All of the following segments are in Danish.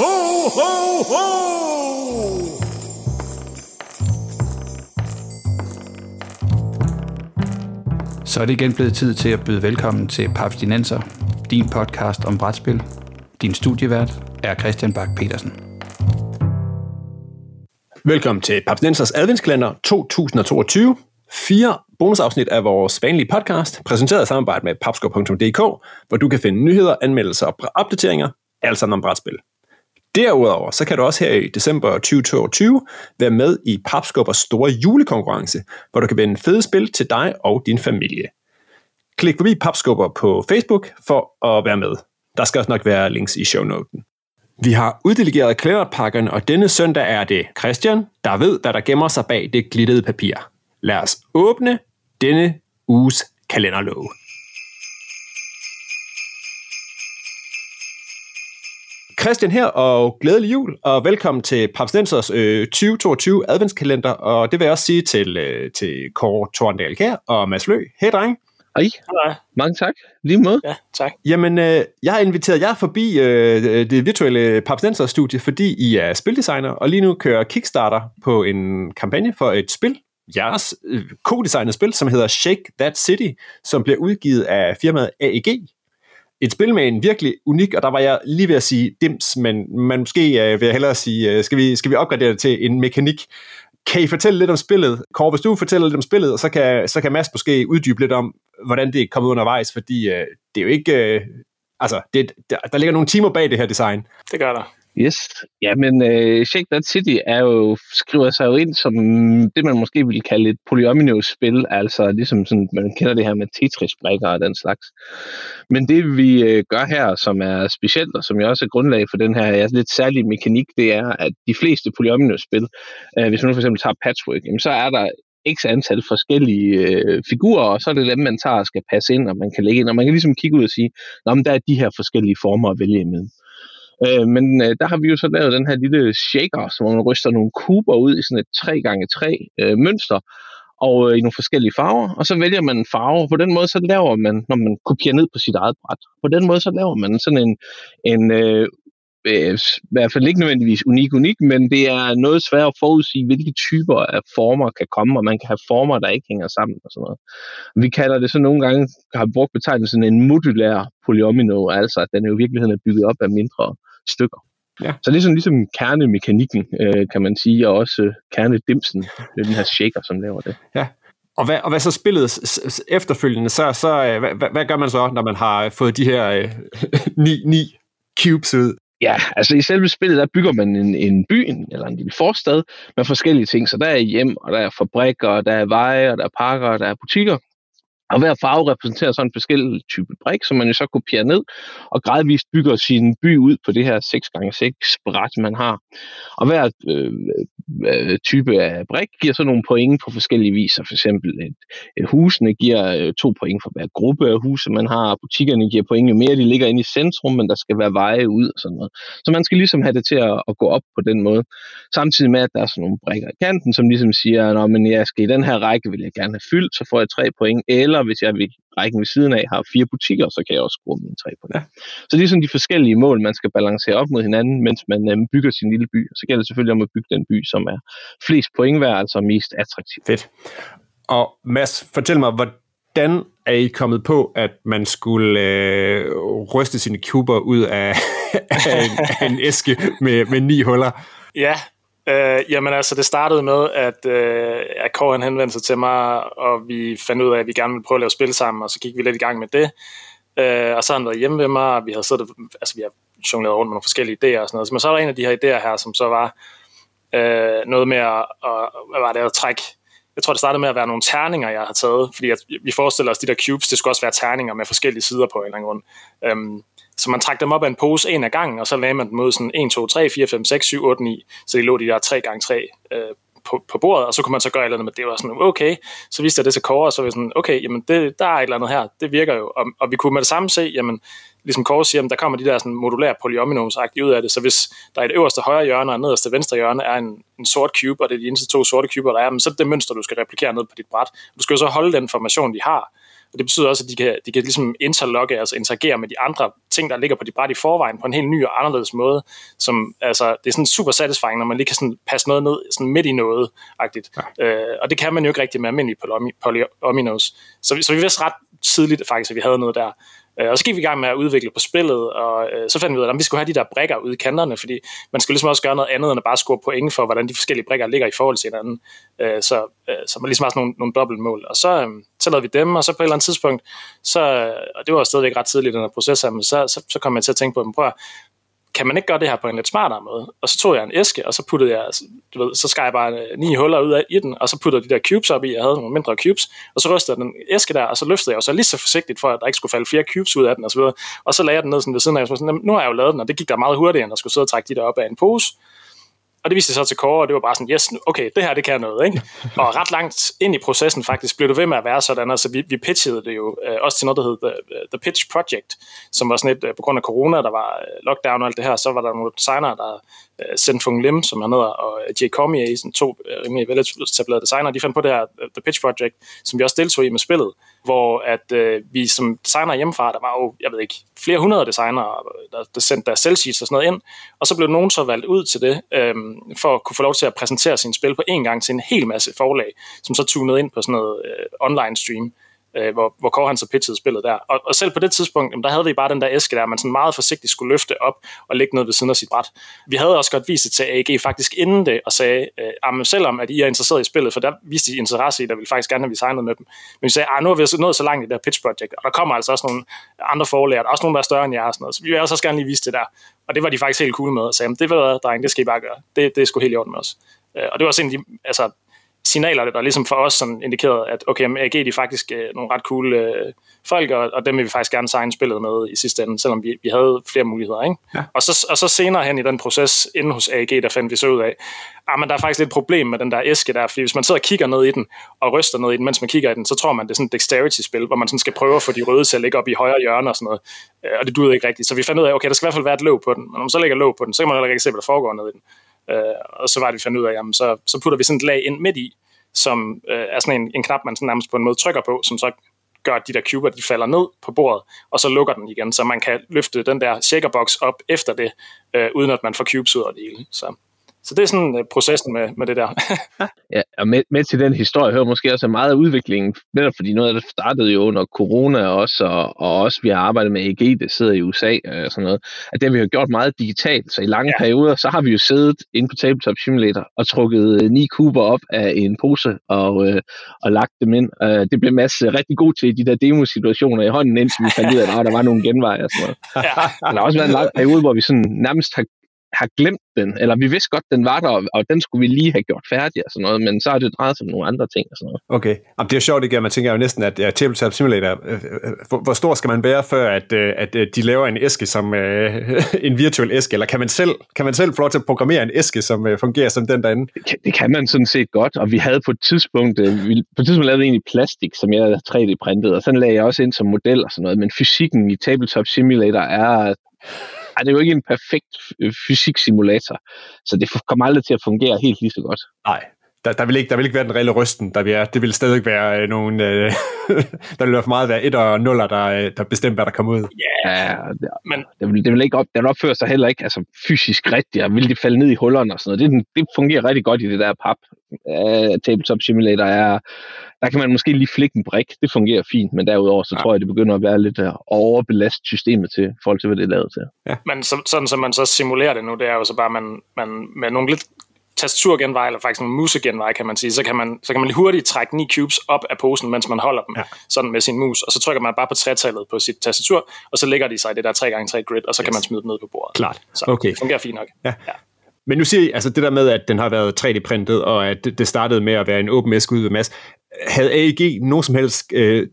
Ho, ho, ho! Så er det igen blevet tid til at byde velkommen til Paps Dinenser, din podcast om brætspil. Din studievært er Christian Bak petersen Velkommen til Paps Dinensers adventskalender 2022. Fire bonusafsnit af vores vanlige podcast, præsenteret i samarbejde med papskov.dk, hvor du kan finde nyheder, anmeldelser og opdateringer, alt sammen om brætspil. Derudover så kan du også her i december 2022 være med i Papskubbers store julekonkurrence, hvor du kan vinde fede spil til dig og din familie. Klik forbi Papskubber på Facebook for at være med. Der skal også nok være links i shownoten. Vi har uddelegeret kalenderpakkerne, og denne søndag er det Christian, der ved, hvad der gemmer sig bag det glittede papir. Lad os åbne denne uges kalenderlåge. Christian her, og glædelig jul, og velkommen til Papstensers øh, 2022 adventskalender, og det vil jeg også sige til, øh, til Kåre Torndal her og Mads Lø. Hej dreng. Hej. Hej. Mange tak. Lige måde. Ja, tak. Jamen, øh, jeg har inviteret jer forbi øh, det virtuelle Papstensers studie, fordi I er spildesigner, og lige nu kører Kickstarter på en kampagne for et spil, jeres øh, kodesignet spil, som hedder Shake That City, som bliver udgivet af firmaet AEG, et spil med en virkelig unik, og der var jeg lige ved at sige dims, men man måske øh, vil jeg hellere sige, øh, skal, vi, skal vi opgradere det til en mekanik? Kan I fortælle lidt om spillet? Kåre, hvis du fortæller lidt om spillet, så kan, så kan Mads måske uddybe lidt om, hvordan det er kommet undervejs, fordi øh, det er jo ikke... Øh, altså, det, der, der ligger nogle timer bag det her design. Det gør der. Yes. Jamen, uh, øh, Shake That City er jo, skriver sig jo ind som det, man måske ville kalde et polyomino-spil, altså ligesom sådan, man kender det her med Tetris-brækker og den slags. Men det vi uh, gør her, som er specielt, og som jeg også er grundlag for den her ja, lidt særlige mekanik, det er, at de fleste polyomino-spil, uh, hvis man nu for eksempel tager Patchwork, jamen, så er der x antal forskellige øh, figurer, og så er det dem, man tager og skal passe ind, og man kan lægge ind, og man kan ligesom kigge ud og sige, Nå, men der er de her forskellige former at vælge imellem. Øh, Øh, men øh, der har vi jo så lavet den her lille shaker, som man ryster nogle kuber ud i sådan et 3x3 øh, mønster, og øh, i nogle forskellige farver, og så vælger man en farve. På den måde så laver man, når man kopierer ned på sit eget bræt, på den måde så laver man sådan en, en øh, øh, i hvert fald ikke nødvendigvis unik unik, men det er noget svært at forudsige, hvilke typer af former kan komme, og man kan have former, der ikke hænger sammen og sådan noget. Vi kalder det så nogle gange, har brugt betegnelsen en modulær polyomino, altså at den jo i virkeligheden er bygget op af mindre stykker. Ja. Så det er sådan ligesom kernemekanikken, øh, kan man sige, og også øh, kernedimsen, den her shaker, som laver det. Ja, og hvad, og hvad så spillet efterfølgende, så, så øh, hvad, hvad gør man så, når man har fået de her øh, ni, ni cubes ud? Ja, altså i selve spillet, der bygger man en, en by, en, eller en lille forstad, med forskellige ting. Så der er hjem, og der er fabrikker, der er veje, og der er parker, og der er butikker. Og hver farve repræsenterer sådan en forskellig type brik, som man jo så kopierer ned og gradvist bygger sin by ud på det her 6x6 bræt, man har. Og hver øh, øh, type af brik giver så nogle point på forskellige viser. For eksempel et, et husene giver øh, to point for hver gruppe af huse, man har. Butikkerne giver point, jo mere de ligger inde i centrum, men der skal være veje ud og sådan noget. Så man skal ligesom have det til at, at gå op på den måde. Samtidig med, at der er sådan nogle brikker i kanten, som ligesom siger, at jeg skal i den her række, vil jeg gerne have fyldt, så får jeg tre point. Eller eller hvis jeg ved rækken ved siden af har fire butikker, så kan jeg også score mine tre på det. Ja. Så det er sådan de forskellige mål, man skal balancere op mod hinanden, mens man øh, bygger sin lille by. Så gælder det selvfølgelig om at bygge den by, som er flest point værd, altså mest attraktiv. Fedt. Og Mads, fortæl mig, hvordan er I kommet på, at man skulle øh, ryste sine kuber ud af, af, en, af en æske med, med ni huller? Ja, Øh, jamen altså, det startede med, at, øh, at Kåre henvendte sig til mig, og vi fandt ud af, at vi gerne ville prøve at lave spil sammen, og så gik vi lidt i gang med det. Øh, og så har han været hjemme ved mig, og vi har siddet, altså vi har jongleret rundt med nogle forskellige idéer og sådan noget. Men så var der en af de her idéer her, som så var øh, noget med at, og, hvad var det, at trække jeg tror, det startede med at være nogle terninger, jeg har taget, fordi at vi forestiller os, at de der cubes, det skulle også være terninger med forskellige sider på en eller anden grund. Øhm, så man trak dem op af en pose en af gangen, og så lagde man dem ud sådan 1, 2, 3, 4, 5, 6, 7, 8, 9. Så de lå de der 3 gange 3 øh, på, på bordet, og så kunne man så gøre et eller andet med det. var sådan, okay, så viste jeg det til Kåre, og så var jeg sådan, okay, jamen det, der er et eller andet her, det virker jo. Og, og vi kunne med det samme se, jamen, ligesom Kåre siger, jamen, der kommer de der sådan modulære polyominoms ud af det, så hvis der er et øverste højre hjørne og nederste venstre hjørne er en, en sort cube, og det er de eneste to sorte cuber, der er, men så er det det mønster, du skal replikere ned på dit bræt. Du skal jo så holde den formation, de har, og det betyder også, at de kan, de kan ligesom interlogge, altså interagere med de andre ting, der ligger på de bræt i forvejen, på en helt ny og anderledes måde. Som, altså, det er sådan super satisfying, når man lige kan sådan passe noget ned sådan midt i noget. -agtigt. Ja. Øh, og det kan man jo ikke rigtig med almindelige polyominos. Så, så vi vidste ret tidligt faktisk, at vi havde noget der. Øh, og så gik vi i gang med at udvikle på spillet, og øh, så fandt vi ud af, at vi skulle have de der brækker ude i kanterne, fordi man skulle ligesom også gøre noget andet, end at bare score point for, hvordan de forskellige brækker ligger i forhold til hinanden. Øh, så, øh, så man ligesom har sådan nogle, nogle dobbeltmål. Og så, øhm, så lavede vi dem, og så på et eller andet tidspunkt, så, øh, og det var stadigvæk ret tidligt i den her proces, men så, så, så kom jeg til at tænke på, dem, prøv at, kan man ikke gøre det her på en lidt smartere måde? Og så tog jeg en æske, og så puttede jeg, altså, du ved, så skar jeg bare øh, ni huller ud af i den, og så puttede de der cubes op i, jeg havde nogle mindre cubes, og så rystede jeg den æske der, og så løftede jeg så lige så forsigtigt, for at der ikke skulle falde flere cubes ud af den, og så videre. Og så lagde jeg den ned sådan ved siden af, og så sådan, nu har jeg jo lavet den, og det gik der meget hurtigere, end at skulle sidde og trække de der op af en pose. Og det viste sig så til Kåre, og det var bare sådan, yes, okay, det her, det kan noget, ikke? Og ret langt ind i processen faktisk blev det ved med at være sådan, altså vi, vi pitchede det jo øh, også til noget, der hed The, The Pitch Project, som var sådan et, øh, på grund af corona, der var øh, lockdown og alt det her, så var der nogle designere, der øh, Øh, Sen Fung Lim, som han hedder, og øh, Jay Cormier, sådan to øh, rimelig veletablerede designer, de fandt på det her The Pitch Project, som vi også deltog i med spillet, hvor at øh, vi som designer hjemmefra, der var jo, jeg ved ikke, flere hundrede designere, der, der sendte deres selvsheets og sådan noget ind, og så blev nogen så valgt ud til det, øh, for at kunne få lov til at præsentere sin spil på en gang til en hel masse forlag, som så tunede ind på sådan noget øh, online stream øh, hvor, hvor Kåre han så pitchede spillet der. Og, og selv på det tidspunkt, jamen, der havde vi bare den der æske der, man sådan meget forsigtigt skulle løfte op og lægge noget ved siden af sit bræt. Vi havde også godt vist det til AG faktisk inden det, og sagde, øh, jamen, selvom at I er interesseret i spillet, for der viste de interesse i, der ville faktisk gerne have vi signet med dem. Men vi sagde, nu har vi altså nået så langt i det der pitch project, og der kommer altså også nogle andre forlæger, der er også nogle, der er større end jer og sådan noget. Så vi vil altså også gerne lige vise det der. Og det var de faktisk helt cool med, og sagde, det ved dreng, det skal I bare gøre. Det, det er sgu helt i orden med os. Øh, og det var også en af de, altså, signaler, der ligesom for os sådan indikerede, at okay, AG de er faktisk øh, nogle ret cool øh, folk, og, og dem vil vi faktisk gerne signe spillet med i sidste ende, selvom vi, vi havde flere muligheder. Ikke? Ja. Og, så, og så senere hen i den proces inden hos AG, der fandt vi så ud af, ah, men der er faktisk lidt problem med den der æske der, fordi hvis man sidder og kigger ned i den, og ryster ned i den, mens man kigger i den, så tror man, det er sådan et dexterity-spil, hvor man sådan skal prøve at få de røde til at ligge op i højre hjørne og sådan noget, øh, og det duede ikke rigtigt. Så vi fandt ud af, okay, der skal i hvert fald være et låg på den, men når man så lægger låg på den, så kan man heller ikke se, hvad der foregår ned i den. Øh, og så var det, vi fandt ud af, jamen, så, så putter vi sådan et lag ind midt i, som øh, er sådan en, en knap, man sådan nærmest på en måde trykker på, som så gør, at de der cuber, de falder ned på bordet, og så lukker den igen, så man kan løfte den der shakerbox op efter det, øh, uden at man får cubes ud af det hele. Så så det er sådan uh, processen med, med det der. ja, og med, med til den historie hører måske også meget af udviklingen, netop fordi noget af det startede jo under corona også, og, og også vi har arbejdet med EG, det sidder i USA øh, og sådan noget, at det har vi jo gjort meget digitalt, så i lange ja. perioder, så har vi jo siddet inde på Tabletop Simulator og trukket øh, ni kuber op af en pose og, øh, og lagt dem ind. Uh, det blev Mads rigtig god til i de der demosituationer i hånden, indtil vi fandt ud af, at der var nogle genveje og sådan noget. Ja. Men der har også været en lang periode, hvor vi sådan nærmest har har glemt den, eller vi vidste godt, den var der, og den skulle vi lige have gjort færdig og sådan noget, men så har det drejet sig om nogle andre ting og sådan noget. Okay, Jamen, det er sjovt ikke, man tænker jo næsten, at ja, Tabletop Simulator, øh, hvor, stor skal man være, før at, øh, at de laver en æske som øh, en virtuel æske, eller kan man selv, kan man selv få lov til at programmere en æske, som øh, fungerer som den derinde? Det kan, det kan man sådan set godt, og vi havde på et tidspunkt, vi, på et tidspunkt lavede vi egentlig plastik, som jeg 3D-printet, og sådan lagde jeg også ind som model og sådan noget, men fysikken i Tabletop Simulator er ej, det er jo ikke en perfekt fysiksimulator, så det kommer aldrig til at fungere helt lige så godt. Nej, der, der, vil ikke, der vil ikke være den reelle rysten, der vil, det vil stadig være øh, nogle, øh, der vil for meget være et og nuller, der, øh, der bestemmer, hvad der kommer ud. Ja, det, men det vil, det vil ikke op, det vil opføre sig heller ikke altså, fysisk rigtigt, og vil de falde ned i hullerne og sådan noget. Det, det fungerer rigtig godt i det der pap. Uh, Tabletop Simulator er, der kan man måske lige flikke en brik, det fungerer fint, men derudover så ja. tror jeg, det begynder at være lidt at overbelaste systemet til forhold til, hvad det er lavet til. Ja. Men så, sådan som man så simulerer det nu, det er jo så bare, man, man med nogle lidt tastaturgenvej, eller faktisk en musegenvej, kan man sige, så kan man, så kan man lige hurtigt trække ni cubes op af posen, mens man holder dem ja. sådan med sin mus, og så trykker man bare på tretallet på sit tastatur, og så lægger de sig i det der 3x3 grid, og så yes. kan man smide dem ned på bordet. Klart. Så okay. det fungerer fint nok. Ja. ja. Men nu siger I, altså det der med, at den har været 3D-printet, og at det startede med at være en åben æske ud ved masse. Havde AEG nogen som helst, øh,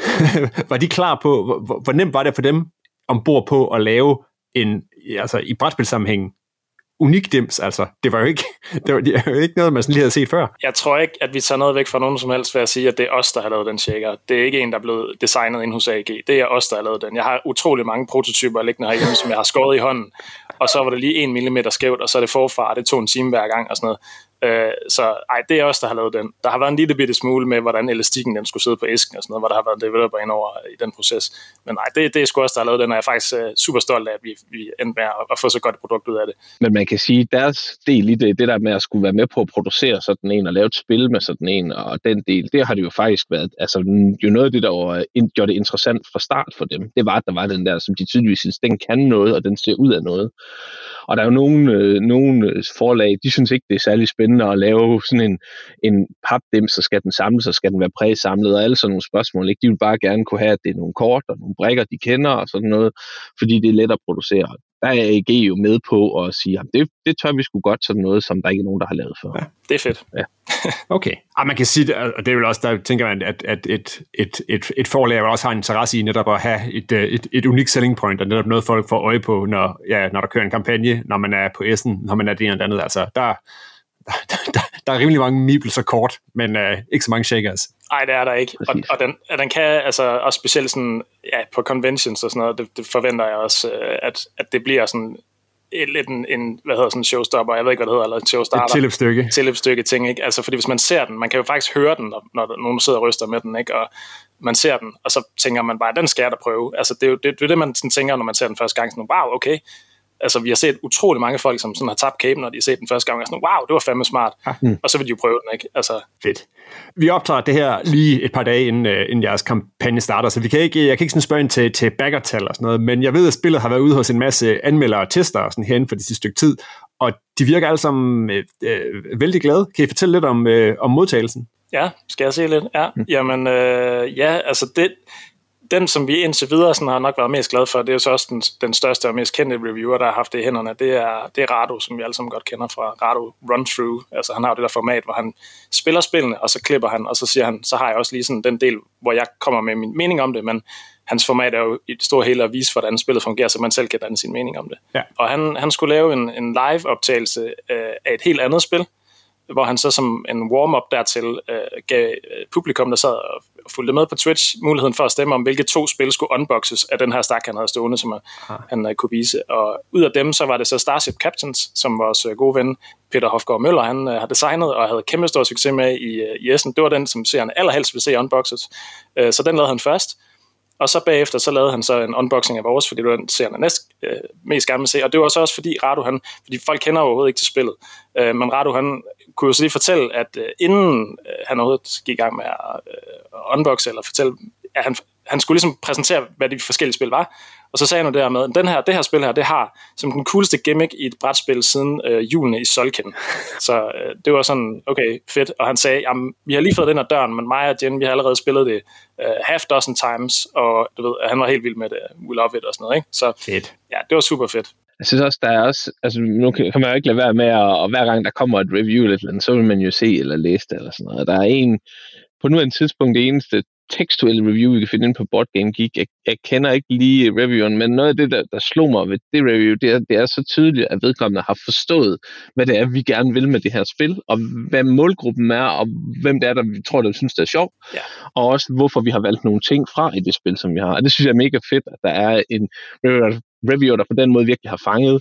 var de klar på, hvor, hvor nemt var det for dem ombord på at lave en, altså i brætspilsammenhæng, unik dims, altså. Det var jo ikke, det var, det var jo ikke noget, man sådan lige havde set før. Jeg tror ikke, at vi tager noget væk fra nogen som helst ved at sige, at det er os, der har lavet den shaker. Det er ikke en, der er blevet designet ind hos AG. Det er os, der har lavet den. Jeg har utrolig mange prototyper liggende herhjemme, som jeg har skåret i hånden. Og så var det lige en millimeter skævt, og så er det forfra, det tog en time hver gang og sådan noget. Øh, så ej, det er også der har lavet den. Der har været en lille bitte smule med, hvordan elastikken den skulle sidde på æsken og sådan noget, hvor der har været developer ind over i den proces. Men nej, det, det er sgu også, der har lavet den, og jeg er faktisk uh, super stolt af, at vi, vi endte med at, at få så godt et produkt ud af det. Men man kan sige, deres del i det, det der med at skulle være med på at producere sådan en, og lave et spil med sådan en, og den del, det har det jo faktisk været, altså jo noget af det, der var, gjorde det interessant fra start for dem, det var, at der var den der, som de tydeligvis synes, den kan noget, og den ser ud af noget. Og der er jo nogle, øh, nogle øh, forlag, de synes ikke, det er særlig spændende at lave sådan en, en papdem, så skal den samles, så skal den være præsamlet, og alle sådan nogle spørgsmål. Ikke? De vil bare gerne kunne have, at det er nogle kort og nogle brækker, de kender og sådan noget, fordi det er let at producere der er AG jo med på at sige, at det, det tør vi sgu godt sådan noget, som der ikke er nogen, der har lavet før. Ja, det er fedt. Ja. okay. Og man kan sige, og det er vel også, der tænker man, at, at et, et, et, et forlag også har en interesse i netop at have et, et, et unikt selling point, og netop noget folk får øje på, når, ja, når der kører en kampagne, når man er på S'en, når man er det ene eller andet. Altså, der, der, der, der er rimelig mange meebles og kort, men uh, ikke så mange shakers. Nej, det er der ikke. Og, og den, den kan altså også specielt sådan, ja, på conventions og sådan noget, det, det forventer jeg også, øh, at, at det bliver sådan lidt en, en, hvad hedder sådan en showstopper, jeg ved ikke, hvad det hedder, eller en showstarter. Et tilløbsstykke. Tilløbsstykke ting, ikke? Altså, fordi hvis man ser den, man kan jo faktisk høre den, når, når nogen sidder og ryster med den, ikke? Og man ser den, og så tænker man bare, den skal jeg da prøve. Altså, det er jo det, det, er det man sådan tænker, når man ser den første gang. Sådan, wow, okay, altså vi har set utrolig mange folk, som sådan har tabt kæben, når de har set den første gang, og sådan, wow, det var fandme smart. Mm. Og så vil de jo prøve den, ikke? Altså. Fedt. Vi optager det her lige et par dage inden, uh, inden jeres kampagne starter, så vi kan ikke, jeg kan ikke sådan spørge ind til, til baggertal og sådan noget, men jeg ved, at spillet har været ude hos en masse anmeldere og tester sådan herinde for det sidste stykke tid, og de virker alle sammen øh, øh, vældig glade. Kan I fortælle lidt om, øh, om modtagelsen? Ja, skal jeg se lidt? Ja, mm. jamen, øh, ja, altså det, den, som vi indtil videre sådan, har nok været mest glad for, det er jo så også den, den største og mest kendte reviewer, der har haft det i hænderne. Det er, det er Rado, som vi alle sammen godt kender fra Rado Run Through. Altså han har jo det der format, hvor han spiller spillene, og så klipper han, og så siger han, så har jeg også lige sådan den del, hvor jeg kommer med min mening om det, men hans format er jo i det store hele at vise, hvordan spillet fungerer, så man selv kan danne sin mening om det. Ja. Og han, han skulle lave en, en live-optagelse øh, af et helt andet spil, hvor han så som en warm-up dertil øh, gav øh, publikum, der sad og fulgte med på Twitch, muligheden for at stemme om, hvilke to spil skulle unboxes af den her stak, han havde stående, som ah. han uh, kunne vise. Og ud af dem, så var det så Starship Captains, som vores uh, gode ven Peter Hofgaard Møller, han uh, har designet og havde kæmpe stor succes med i, uh, i Essen. Det var den, som seeren allerhelst vil se unboxes. Uh, så den lavede han først. Og så bagefter, så lavede han så en unboxing af vores, fordi det var den seerne næst øh, mest gerne vil se. Og det var så også fordi Radu, han, fordi folk kender overhovedet ikke til spillet. Øh, men Radu, han kunne jo så lige fortælle, at øh, inden øh, han overhovedet gik i gang med at øh, unboxe, eller fortælle, at han, han skulle ligesom præsentere, hvad de forskellige spil var. Og så sagde han jo der med, den her, det her spil her, det har som den cooleste gimmick i et brætspil siden øh, julene i Solken. Så øh, det var sådan, okay, fedt. Og han sagde, jamen, vi har lige fået den her døren, men mig og Jen, vi har allerede spillet det øh, half dozen times, og du ved, han var helt vild med det, we love it og sådan noget. Ikke? Så fedt. ja, det var super fedt. Jeg synes også, der er også, altså nu kan man jo ikke lade være med, at, og hver gang der kommer et review eller andet, så vil man jo se eller læse det eller sådan noget. Der er en, på nu en tidspunkt det eneste tekstuelle review, vi kan finde ind på Board Game Geek. Jeg, jeg kender ikke lige reviewen, men noget af det, der, der slog mig ved det review, det er, det er så tydeligt, at vedkommende har forstået, hvad det er, vi gerne vil med det her spil, og hvad målgruppen er, og hvem det er, der vi tror, der synes, det er sjovt, ja. og også hvorfor vi har valgt nogle ting fra i det spil, som vi har. Og det synes jeg er mega fedt, at der er en review, reviewer, der på den måde virkelig har fanget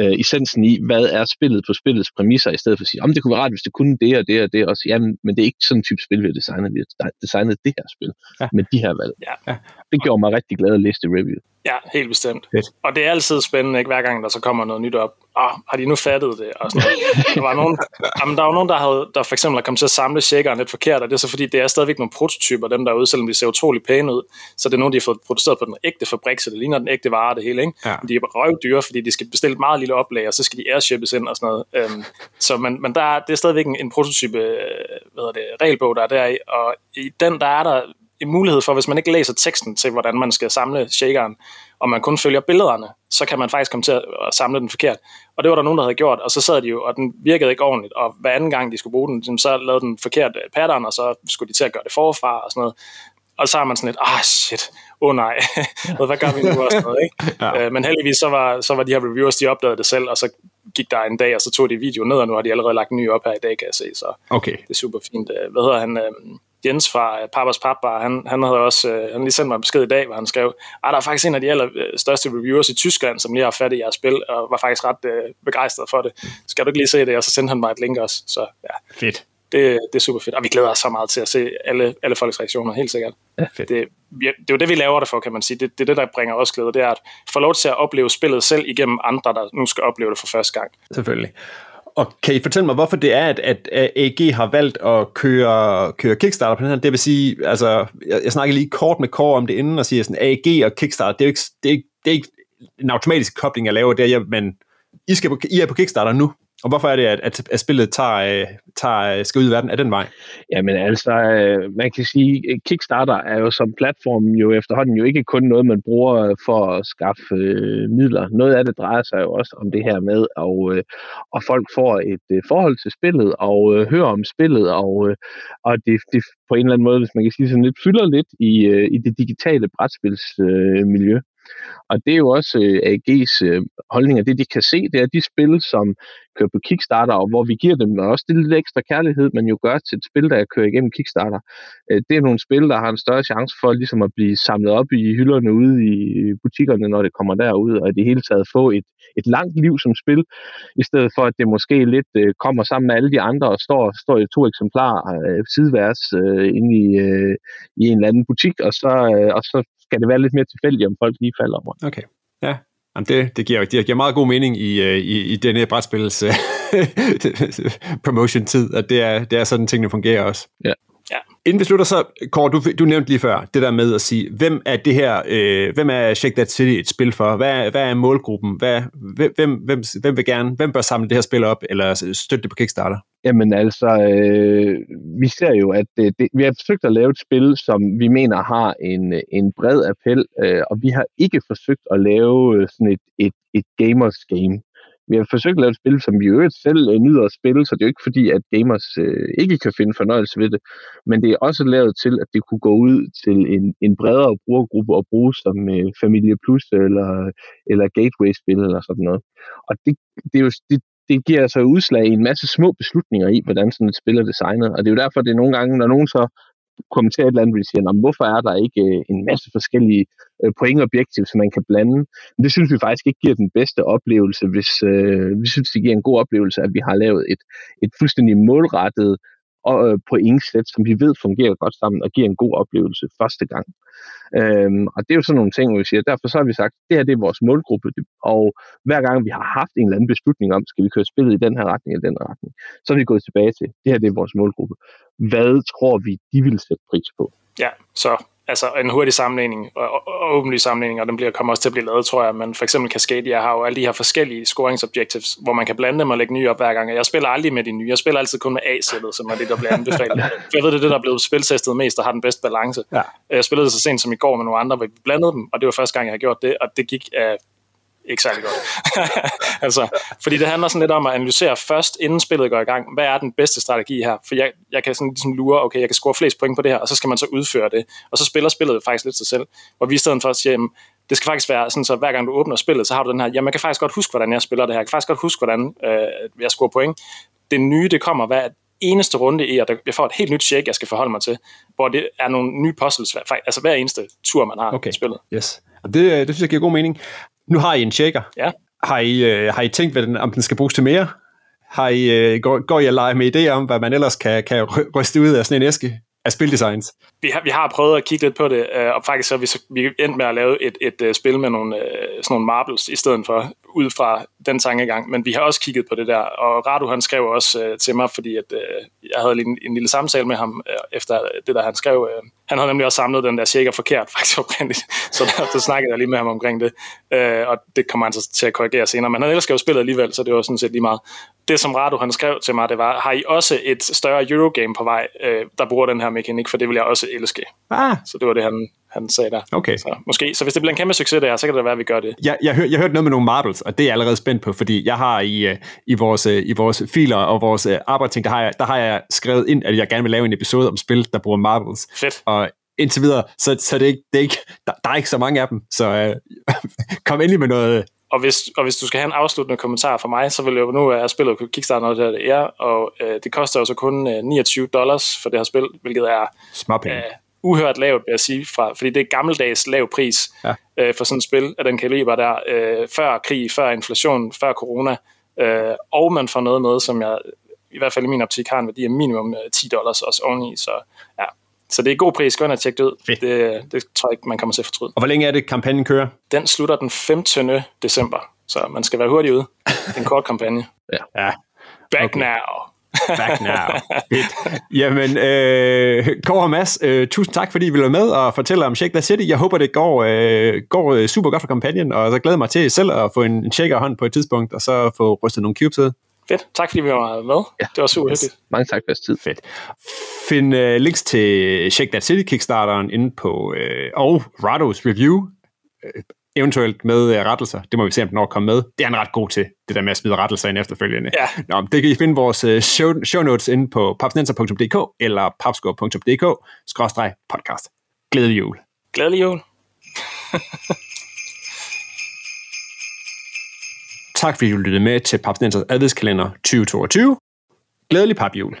øh, essensen i, hvad er spillet på spillets præmisser, i stedet for at sige, om det kunne være rart, hvis det kunne det og det og det også. Jamen, men det er ikke sådan en type spil, vi har designet. Vi har designet det her spil ja. med de her valg. Ja. Ja. Det gjorde mig rigtig glad at læse det review. Ja, helt bestemt. Fedt. Og det er altid spændende, ikke? hver gang der så kommer noget nyt op. Oh, har de nu fattet det? Og sådan der, var nogen, jamen, der var nogen, der, havde, der for eksempel er kommet til at samle shakeren lidt forkert, og det er så fordi, det er stadigvæk nogle prototyper, dem derude, selvom de ser utrolig pæne ud. Så det er nogen, de har fået produceret på den ægte fabrik, så det ligner den ægte vare, det hele. Ikke? Ja. De er røvdyre, fordi de skal bestille et meget lille oplag, og så skal de airshippes ind og sådan noget. Um, så men, men der er, det er stadigvæk en, en prototype øh, hvad hedder det, regelbog, der er der i, og i den der er der en mulighed for, hvis man ikke læser teksten til, hvordan man skal samle shakeren, og man kun følger billederne, så kan man faktisk komme til at samle den forkert. Og det var der nogen, der havde gjort, og så sad de jo, og den virkede ikke ordentligt, og hver anden gang, de skulle bruge den, så lavede den forkert øh, pattern, og så skulle de til at gøre det forfra og sådan noget. Og så har man sådan lidt, ah shit, åh oh, nej, hvad gør vi nu og sådan noget, ikke? ja. øh, men heldigvis så var, så var de her reviewers, de opdagede det selv, og så gik der en dag, og så tog de video ned, og nu har de allerede lagt en ny op her i dag, kan jeg se, så okay. det er super fint. Øh, hvad hedder han? Øh, Jens fra uh, Papas Papbar, han, han havde også uh, han lige sendt mig en besked i dag, hvor han skrev, at der er faktisk en af de allerstørste reviewers i Tyskland, som lige har fat i jeres spil, og var faktisk ret uh, begejstret for det. Skal du ikke lige se det? Og så sendte han mig et link også. Så ja. Fedt. Det, det er super fedt, og vi glæder os så meget til at se alle, alle folks reaktioner, helt sikkert. Ja, fedt. Det, det er jo det, vi laver det for, kan man sige. Det, det er det, der bringer os glæde, det er at få lov til at opleve spillet selv igennem andre, der nu skal opleve det for første gang. Selvfølgelig. Og kan I fortælle mig, hvorfor det er, at, at AG har valgt at køre, køre Kickstarter på den her? Det vil sige, altså, jeg, jeg snakker lige kort med Kåre om det inden, og siger sådan, AG og Kickstarter, det er jo ikke, det er ikke, det er ikke en automatisk kobling, jeg laver der, men I, skal på, I er på Kickstarter nu. Og hvorfor er det, at, at, at spillet tager, øh, tager, øh, skal ud i verden af den vej? Jamen altså, øh, man kan sige, Kickstarter er jo som platform jo efterhånden jo ikke kun noget, man bruger for at skaffe øh, midler. Noget af det drejer sig jo også om det her med, at, øh, at folk får et øh, forhold til spillet, og øh, hører om spillet, og, øh, og det, det på en eller anden måde, hvis man kan sige sådan lidt, fylder lidt i, øh, i det digitale brætspilsmiljø. Øh, og det er jo også øh, AG's øh, holdning, at det de kan se, det er de spil, som kører på Kickstarter, og hvor vi giver dem også det lidt ekstra kærlighed, man jo gør til et spil, der kører igennem Kickstarter. Øh, det er nogle spil, der har en større chance for ligesom at blive samlet op i hylderne ude i butikkerne, når det kommer derud, og i det hele taget få et, et langt liv som spil, i stedet for at det måske lidt øh, kommer sammen med alle de andre og står, står i to eksemplarer øh, sideværs øh, inde i, øh, i en eller anden butik, og så, øh, og så skal det være lidt mere tilfældigt, om folk lige falder over. Okay, ja. Jamen det, det, giver, det giver meget god mening i, øh, i, i denne brætspils øh, promotion-tid, at det er, det er sådan, tingene fungerer også. Ja. Ja. Inden vi slutter så, Kåre, du, du nævnte lige før det der med at sige, hvem er det her, øh, hvem er Shake That City et spil for? Hvad, hvad er målgruppen? Hvad, hvem, hvem, hvem vil gerne, hvem bør samle det her spil op, eller støtte det på Kickstarter? Jamen altså, øh, vi ser jo, at det, det, vi har forsøgt at lave et spil, som vi mener har en, en bred appel, øh, og vi har ikke forsøgt at lave øh, sådan et, et, et gamers game. Vi har forsøgt at lave et spil, som vi øvrigt selv øh, nyder at spille, så det er jo ikke fordi, at gamers øh, ikke kan finde fornøjelse ved det. Men det er også lavet til, at det kunne gå ud til en, en bredere brugergruppe og bruge som øh, Familie Plus eller, eller Gateway-spil eller sådan noget. Og det, det, er jo, det, det giver altså udslag i en masse små beslutninger i, hvordan sådan et spil er designet. Og det er jo derfor, det er nogle gange, når nogen så kommentere et eller andet, hvor de siger, hvorfor er der ikke øh, en masse forskellige øh, pointobjektiver, som man kan blande? Men det synes vi faktisk ikke giver den bedste oplevelse, hvis øh, vi synes, det giver en god oplevelse, at vi har lavet et, et fuldstændig målrettet og, øh, pointsæt, som vi ved fungerer godt sammen og giver en god oplevelse første gang. Øhm, og det er jo sådan nogle ting, hvor vi siger, derfor så har vi sagt, det her det er vores målgruppe, og hver gang vi har haft en eller anden beslutning om, skal vi køre spillet i den her retning eller den retning, så er vi gået tilbage til, det her det er vores målgruppe. Hvad tror vi, de vil sætte pris på? Ja, så altså en hurtig sammenligning og, og åbenlig sammenligning, og den bliver, kommer også til at blive lavet, tror jeg. Men for eksempel Cascadia har jo alle de her forskellige scoringsobjectives, hvor man kan blande dem og lægge nye op hver gang. Jeg spiller aldrig med de nye. Jeg spiller altid kun med A-sættet, som er det, der bliver anbefalet. For jeg ved, det er det, der er blevet spiltestet mest, og har den bedste balance. Ja. Jeg spillede det så sent som i går med nogle andre, hvor vi blandede dem, og det var første gang, jeg har gjort det, og det gik af ikke særlig godt. altså, fordi det handler sådan lidt om at analysere først, inden spillet går i gang, hvad er den bedste strategi her? For jeg, jeg kan sådan ligesom lure, okay, jeg kan score flest point på det her, og så skal man så udføre det. Og så spiller spillet faktisk lidt sig selv. Hvor vi i stedet for at sige, jamen, det skal faktisk være sådan, så hver gang du åbner spillet, så har du den her, jamen jeg kan faktisk godt huske, hvordan jeg spiller det her. Jeg kan faktisk godt huske, hvordan øh, jeg scorer point. Det nye, det kommer hver eneste runde i, at jeg får et helt nyt check, jeg skal forholde mig til, hvor det er nogle nye puzzles, altså hver eneste tur, man har okay. i spillet. Yes. Og det, det synes jeg giver god mening. Nu har I en checker. Ja. Har I, øh, har I tænkt, hvad den, om den skal bruges til mere? Har I, øh, går, går I at lege med idéer om, hvad man ellers kan, kan ryste ud af sådan en æske? af spildesigns? Vi har, vi har prøvet at kigge lidt på det, øh, og faktisk så er vi, så, vi endt med at lave et, et, et spil med nogle, øh, sådan nogle marbles i stedet for, ud fra den tankegang. Men vi har også kigget på det der, og Radu han skrev også øh, til mig, fordi at, øh, jeg havde en, en lille samtale med ham øh, efter det der, han skrev. Øh, han havde nemlig også samlet den der cirka forkert, faktisk oprindeligt, så der, der snakkede jeg lige med ham omkring det, øh, og det kommer han så til at korrigere senere. Men han elsker jo spillet alligevel, så det var sådan set lige meget. Det, som Radu han skrev til mig, det var, har I også et større Eurogame på vej, øh, der bruger den her mekanik, for det vil jeg også elske. Ah. Så det var det, han, han sagde der. Okay. Så, måske. så hvis det bliver en kæmpe succes det her, så kan det være, at vi gør det. Jeg, jeg, hør, jeg hørte noget med nogle marbles, og det er jeg allerede spændt på, fordi jeg har i, øh, i, vores, øh, i vores filer og vores øh, arbejdsting, der har, jeg, der har jeg skrevet ind, at jeg gerne vil lave en episode om spil, der bruger marbles. Fedt. Og indtil videre, så, så det er ikke, det er ikke, der, der er ikke så mange af dem, så uh, kom endelig med noget, og, hvis, og hvis du skal have en afsluttende kommentar fra mig, så vil jeg jo nu have spillet på Kickstarter, noget det er, og øh, det koster jo så kun øh, 29 dollars for det her spil, hvilket er Småpenge. øh, uhørt lavt, vil jeg sige, fra, fordi det er gammeldags lav pris Ja. øh, for sådan et spil af den kaliber der, øh, før krig, før inflation, før corona, øh, og man får noget med, som jeg i hvert fald i min optik har en værdi af minimum øh, 10 dollars også oveni, så ja. Så det er god pris, gå ind og tjek det ud. Fedt. Det, det tror jeg ikke, man kommer til at fortryde. Og hvor længe er det, kampagnen kører? Den slutter den 15. december, så man skal være hurtig ude. En kort kampagne. Ja, Back Okay. okay. now! Back now. Fedt. Jamen, øh, Kåre og Mads, øh, tusind tak, fordi I ville være med og fortælle om Shake That City. Jeg håber, det går, øh, går øh, super godt for kampagnen, og så glæder mig til selv at få en, en shaker hånd på et tidspunkt, og så få rystet nogle cubes ud. Fedt. Tak fordi vi var med. Ja. Det var super Yes. hyggeligt. Mange tak for jeres tid. Fedt. Find øh, links til Shake That City Kickstarteren inde på, øh, og Rados review, øh, eventuelt med øh, rettelser. Det må vi se, om den når kommer med. Det er han ret god til, det der med at smide rettelser ind efterfølgende. Ja. Nå, det kan I finde vores øh, show, show notes inde på papsnenser.dk eller papscore.dk-podcast. Glædelig jul. Glædelig jul. Tak fordi du lyttede med til Papsnensers adventskalender 2022. Glædelig papjul.